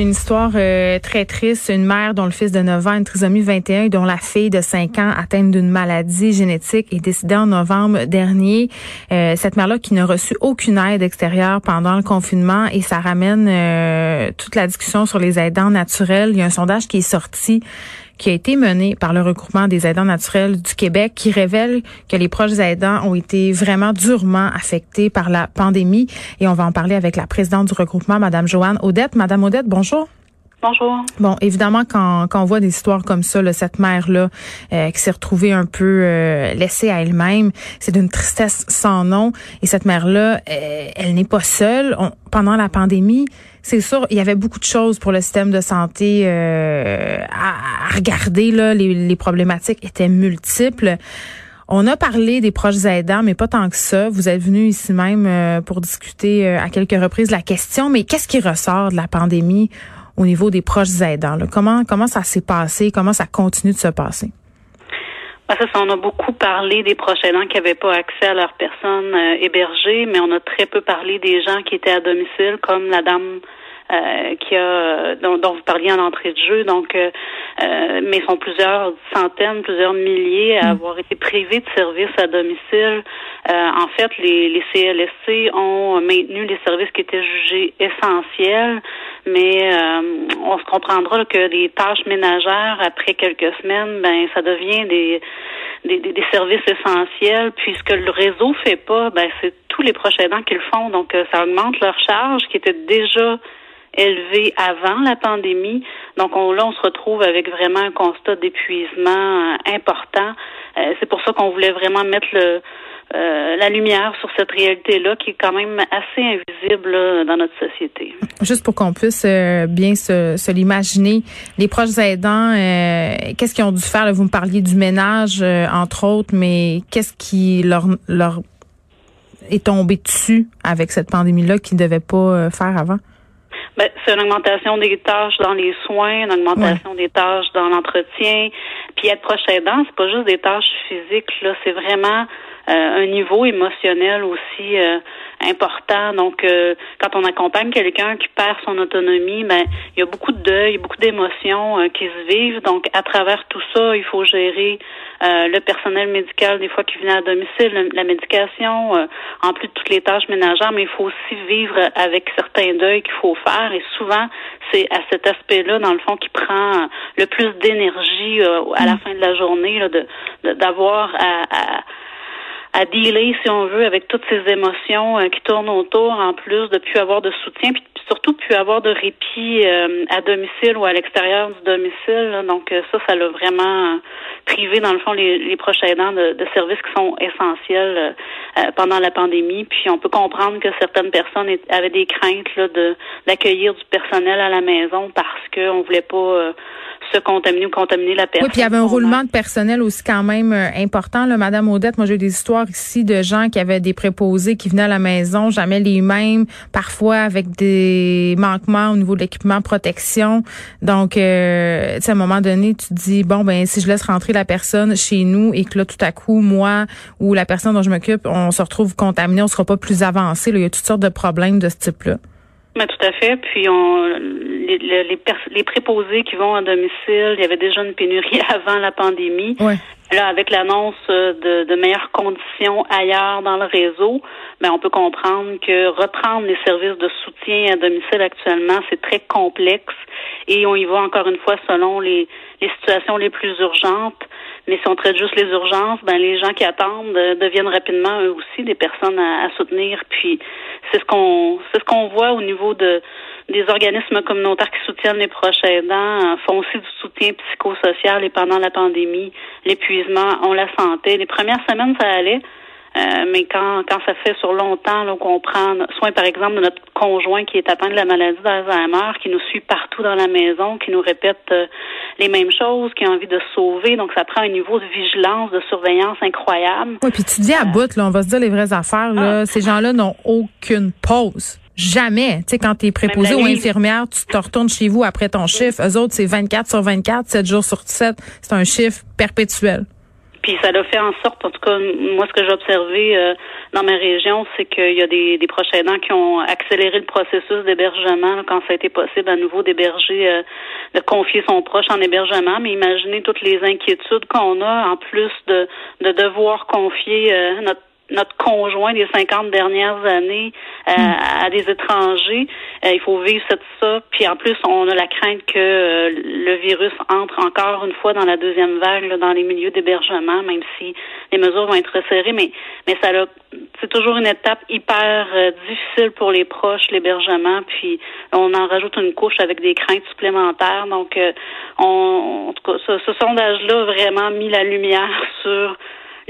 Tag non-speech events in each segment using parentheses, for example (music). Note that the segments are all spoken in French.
Une histoire euh, très triste. Une mère dont le fils de 9 ans une trisomie 21 et dont la fille de 5 ans atteinte d'une maladie génétique est décédée en novembre dernier. Euh, cette mère-là qui n'a reçu aucune aide extérieure pendant le confinement et ça ramène euh, toute la discussion sur les aidants naturels. Il y a un sondage qui est sorti qui a été mené par le regroupement des aidants naturels du Québec qui révèle que les proches aidants ont été vraiment durement affectés par la pandémie. Et on va en parler avec la présidente du regroupement, Madame Joanne Odette. Madame Odette, bonjour. Bonjour. Bon, évidemment, quand, quand on voit des histoires comme ça, là, cette mère-là euh, qui s'est retrouvée un peu euh, laissée à elle-même, c'est d'une tristesse sans nom. Et cette mère-là, euh, elle n'est pas seule. pendant la pandémie, c'est sûr, il y avait beaucoup de choses pour le système de santé à, regarder. Là, les, les problématiques étaient multiples. On a parlé des proches aidants, mais pas tant que ça. Vous êtes venu ici même pour discuter à quelques reprises la question, mais qu'est-ce qui ressort de la pandémie au niveau des proches aidants? Comment, comment ça s'est passé? Comment ça continue de se passer? Ben, ça, on a beaucoup parlé des proches aidants qui n'avaient pas accès à leurs personnes euh, hébergées, mais on a très peu parlé des gens qui étaient à domicile, comme la dame euh, qui a dont, vous parliez en entrée de jeu. Donc, euh, euh, mais sont plusieurs centaines, plusieurs milliers à mm. avoir été privés de services à domicile. en fait, les, les CLSC ont maintenu les services qui étaient jugés essentiels, mais on se comprendra que les tâches ménagères après quelques semaines, ben ça devient des des, des, services essentiels. Puisque le réseau fait pas, ben c'est tous les proches aidants qui le font. Donc, ça augmente leur charge qui était déjà élevé avant la pandémie. Donc on, là, on se retrouve avec vraiment un constat d'épuisement euh, important. Euh, c'est pour ça qu'on voulait vraiment mettre le, euh, la lumière sur cette réalité-là qui est quand même assez invisible dans notre société. Juste pour qu'on puisse bien se, se l'imaginer, les proches aidants, qu'est-ce qu'ils ont dû faire? vous me parliez du ménage, entre autres, mais qu'est-ce qui leur, leur est tombé dessus avec cette pandémie-là qu'ils ne devaient pas faire avant? Ben, c'est une augmentation des tâches dans les soins, une augmentation des tâches dans l'entretien. Puis être proche aidant, c'est pas juste des tâches physiques, là, c'est vraiment euh, un niveau émotionnel aussi euh, important. Donc, euh, quand on accompagne quelqu'un qui perd son autonomie, ben il y a beaucoup de deuil, beaucoup d'émotions qui se vivent. Donc, à travers tout ça, il faut gérer le personnel médical des fois qui vient à domicile, la médication, en plus de toutes les tâches ménagères, mais il faut aussi vivre avec certains deuils qu'il faut faire. Et souvent, c'est à cet aspect-là, dans le fond, qui prend le plus d'énergie à la mm. fin de la journée, là, de d'avoir à à dealer, si on veut, avec toutes ces émotions euh, qui tournent autour, en plus de plus avoir de soutien, puis surtout plus avoir de répit euh, à domicile ou à l'extérieur du domicile. Donc euh, ça, ça l'a vraiment privé, dans le fond, les, les proches aidants de, de, services qui sont essentiels pendant la pandémie. Puis on peut comprendre que certaines personnes avaient des craintes là, de d'accueillir du personnel à la maison parce qu'on voulait pas se contaminer ou contaminer la personne. Oui, puis il y avait un roulement de personnel aussi quand même euh, important. Là, Madame Odette, moi j'ai eu des histoires ici de gens qui avaient des préposés qui venaient à la maison, jamais les mêmes, parfois avec des manquements au niveau de l'équipement protection. Donc, euh, à un moment donné, tu te dis, bon, ben si je laisse rentrer la personne chez nous et que là, tout à coup, moi ou la personne dont je m'occupe, on se retrouve contaminé, on sera pas plus avancé. Il y a toutes sortes de problèmes de ce type-là. Mais tout à fait. Puis on, les, les, les, préposés qui vont à domicile, il y avait déjà une pénurie (laughs) avant la pandémie. Là, avec l'annonce de, de, meilleures conditions ailleurs dans le réseau, ben, on peut comprendre que reprendre les services de soutien à domicile actuellement, c'est très complexe et on y va encore une fois selon les, les situations les plus urgentes. Mais si on traite juste les urgences, ben les gens qui attendent euh, deviennent rapidement eux aussi des personnes à, à soutenir. Puis c'est ce qu'on c'est ce qu'on voit au niveau de des organismes communautaires qui soutiennent les proches aidants euh, font aussi du soutien psychosocial et pendant la pandémie, l'épuisement, on la santé. Les premières semaines, ça allait. Euh, mais quand, quand ça fait sur longtemps qu'on prend soin, par exemple, de notre conjoint qui est atteint de la maladie d'Alzheimer, qui nous suit partout dans la maison, qui nous répète euh, les mêmes choses, qui a envie de sauver, donc ça prend un niveau de vigilance, de surveillance incroyable. Oui, puis tu dis à bout, là, on va se dire les vraies affaires, là, ah. ces gens-là n'ont aucune pause. Jamais. Tu sais, quand tu es préposé ou infirmière, tu te retournes chez vous après ton chiffre. Eux autres, c'est 24 sur 24, 7 jours sur 7. C'est un chiffre perpétuel. Puis ça l'a fait en sorte, en tout cas, moi, ce que j'ai observé euh, dans ma région, c'est qu'il y a des, des proches aidants qui ont accéléré le processus d'hébergement quand ça a été possible à nouveau d'héberger, euh, de confier son proche en hébergement. Mais imaginez toutes les inquiétudes qu'on a, en plus de, de devoir confier euh, notre notre conjoint des 50 dernières années euh, hmm. à des étrangers. Euh, il faut vivre ça. Puis en plus, on a la crainte que euh, le virus entre encore une fois dans la deuxième vague dans les milieux d'hébergement, même si les mesures vont être resserrées. Mais mais ça c'est toujours une étape hyper difficile pour les proches, l'hébergement. Puis on en rajoute une couche avec des craintes supplémentaires. Donc, on, en tout cas, ce, ce sondage-là a vraiment mis la lumière (laughs) sur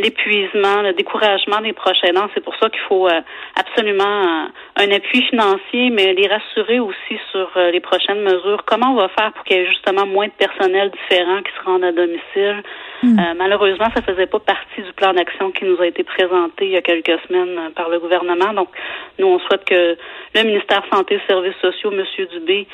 l'épuisement, le découragement des proches aidants. C'est pour ça qu'il faut euh, absolument euh, un appui financier, mais les rassurer aussi sur euh, les prochaines mesures. Comment on va faire pour qu'il y ait justement moins de personnel différent qui se rendent à domicile? Hmm. malheureusement, ça faisait pas partie du plan d'action qui nous a été présenté il y a quelques semaines par le gouvernement. Donc, nous, on souhaite que le ministère Santé et Services sociaux, M. Dubé,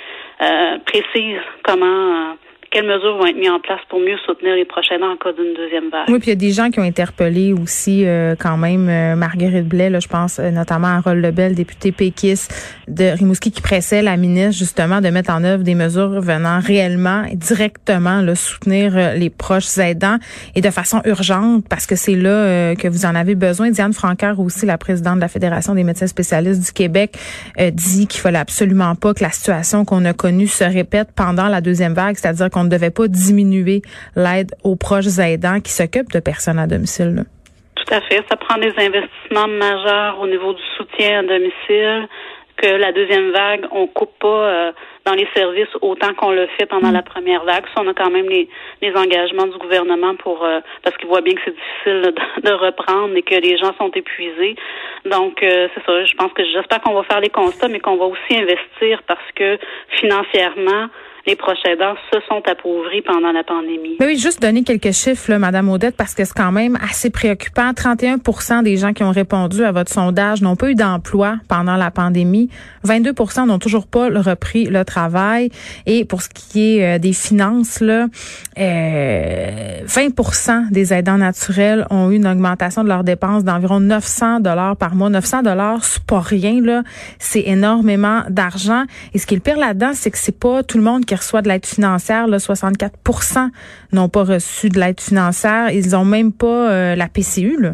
précise comment quelles mesures vont être mises en place pour mieux soutenir les prochains en cas d'une deuxième vague? Oui, puis il y a des gens qui ont interpellé aussi euh, quand même euh, Marguerite Blais, là, je pense euh, notamment à Roll Lebel, député péquiste de Rimouski, qui pressait la ministre justement de mettre en œuvre des mesures venant réellement et directement là, soutenir les proches aidants et de façon urgente parce que c'est là que vous en avez besoin. Diane Francaire aussi, la présidente de la Fédération des médecins spécialistes du Québec, dit qu'il fallait absolument pas que la situation qu'on a connue se répète pendant la deuxième vague, c'est-à-dire qu'on ne devait pas diminuer l'aide aux proches aidants qui s'occupent de personnes à domicile. Tout à fait. Ça prend des investissements majeurs au niveau du soutien à domicile que la deuxième vague, on coupe pas euh, dans les services autant qu'on le fait pendant la première vague. Ça, on a quand même les, engagements du gouvernement pour euh, parce qu'il voit bien que c'est difficile (laughs) de, reprendre et que les gens sont épuisés. Donc euh, c'est ça. Je pense que j'espère qu'on va faire les constats, mais qu'on va aussi investir parce que financièrement, les proches aidants se sont appauvris pendant la pandémie. oui, juste donner quelques chiffres, là, Madame Odette, parce que c'est quand même assez préoccupant. 31 des gens qui ont répondu à votre sondage n'ont pas eu d'emploi pendant la pandémie. 22 n'ont toujours pas repris le travail. Et pour ce qui est euh, des finances, là, euh, 20 des aidants naturels ont eu une augmentation de leurs dépenses d'environ 900 dollars par mois. 900 dollars, c'est pas rien là, c'est énormément d'argent. Et ce qui est le pire là-dedans, c'est que c'est pas tout le monde qui reçoit de l'aide financière. Là, 64% n'ont pas reçu de l'aide financière. Ils n'ont même pas euh, la PCU. Là.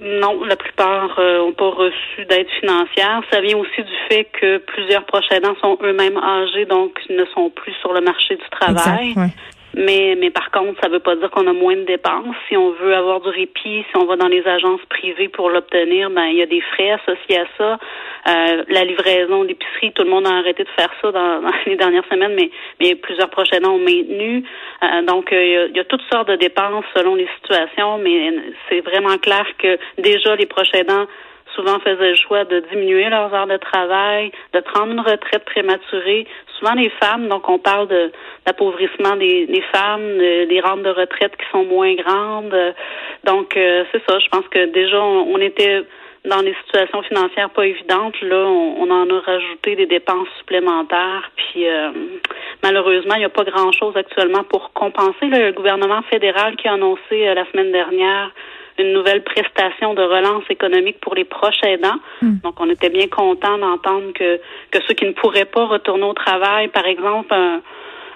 Non, la plupart n'ont euh, pas reçu d'aide financière. Ça vient aussi du fait que plusieurs proches aidants sont eux-mêmes âgés, donc ne sont plus sur le marché du travail. Mais, mais par contre, ça ne veut pas dire qu'on a moins de dépenses. Si on veut avoir du répit, si on va dans les agences privées pour l'obtenir, ben il y a des frais associés à ça. Euh, la livraison d'épicerie, tout le monde a arrêté de faire ça dans, (laughs) les dernières semaines, mais, mais plusieurs prochains ont maintenu. Euh, donc, euh, il y, a, il y, a, toutes sortes de dépenses selon les situations, mais c'est vraiment clair que déjà les proches aidants souvent faisaient le choix de diminuer leurs heures de travail, de prendre une retraite prématurée. Souvent les femmes, donc on parle de l'appauvrissement des, femmes, des rentes de retraite qui sont moins grandes. Donc euh, c'est ça. Je pense que déjà on, était dans des situations financières pas évidentes. Là, on, en a rajouté des dépenses supplémentaires. Puis euh, malheureusement, il n'y a pas grand-chose actuellement pour compenser. le gouvernement fédéral qui a annoncé euh, la semaine dernière une nouvelle prestation de relance économique pour les proches aidants. Hmm. Donc, on était bien content d'entendre que, que ceux qui ne pourraient pas retourner au travail, par exemple, un,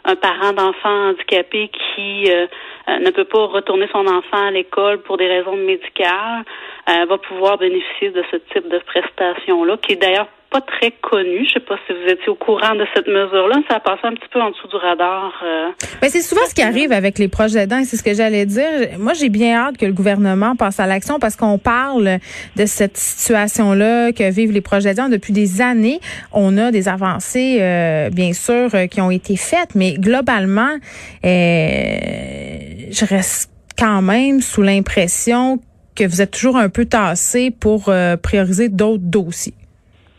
un parent d'enfant handicapé qui euh, euh, ne peut pas retourner son enfant à l'école pour des raisons médicales, euh, va pouvoir bénéficier de ce type de prestation-là, qui est d'ailleurs pas très connu. Je sais pas si vous étiez au courant de cette mesure-là. Ça a passé un petit peu en dessous du radar. Euh, ben, c'est souvent ce qui arrive avec les proches aidants. C'est ce que j'allais dire. Moi, j'ai bien hâte que le gouvernement passe à l'action parce qu'on parle de cette situation-là que vivent les proches aidants depuis des années. On a des avancées, euh, bien sûr, euh, qui ont été faites, mais globalement, je reste quand même sous l'impression que vous êtes toujours un peu tassé pour prioriser d'autres dossiers.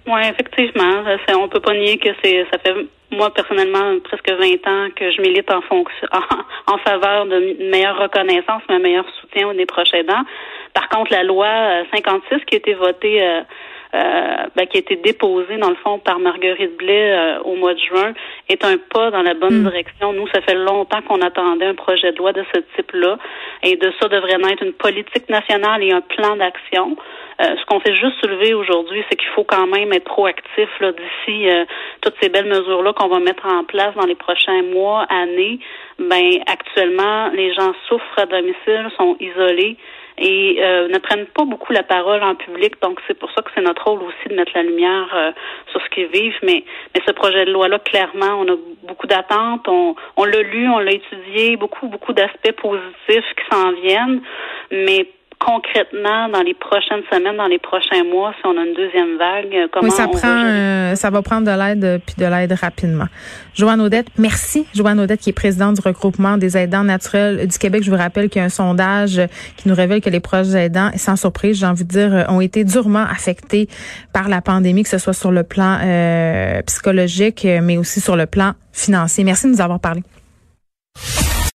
Oui, effectivement. On peut pas nier que c'est ça fait moi personnellement presque 20 ans que je milite en fonction (laughs) en, faveur de meilleure reconnaissance, mais meilleur soutien des proches. Par contre, la loi 56 euh, qui a été votée euh, ben, qui a été déposé dans le fond par Marguerite Blais euh, au mois de juin est un pas dans la bonne mm. direction. Nous, ça fait longtemps qu'on attendait un projet de loi de ce type-là et de ça devrait naître une politique nationale et un plan d'action. Euh, ce qu'on fait juste soulever aujourd'hui, c'est qu'il faut quand même être proactif là, d'ici toutes ces belles mesures-là qu'on va mettre en place dans les prochains mois, années. Ben actuellement, les gens souffrent à domicile, sont isolés et euh, ne prennent pas beaucoup la parole en public. Donc, c'est pour ça que c'est notre rôle aussi de mettre la lumière euh, sur ce qu'ils vivent. Mais, mais ce projet de loi-là, clairement, on a beaucoup d'attentes. On, on l'a lu, on l'a étudié, beaucoup, beaucoup d'aspects positifs qui s'en viennent. Mais concrètement dans les prochaines semaines, dans les prochains mois, si on a une deuxième vague, euh, comment oui, ça prend, euh, ça va prendre de l'aide euh, puis de l'aide rapidement. Joanne Odette, merci. Joanne Odette, qui est présidente du regroupement des aidants naturels du Québec. Je vous rappelle qu'il y a un sondage qui nous révèle que les proches aidants, sans surprise, j'ai envie de dire, ont été durement affectés par la pandémie, que ce soit sur le plan psychologique, mais aussi sur le plan financier. Merci de nous avoir parlé.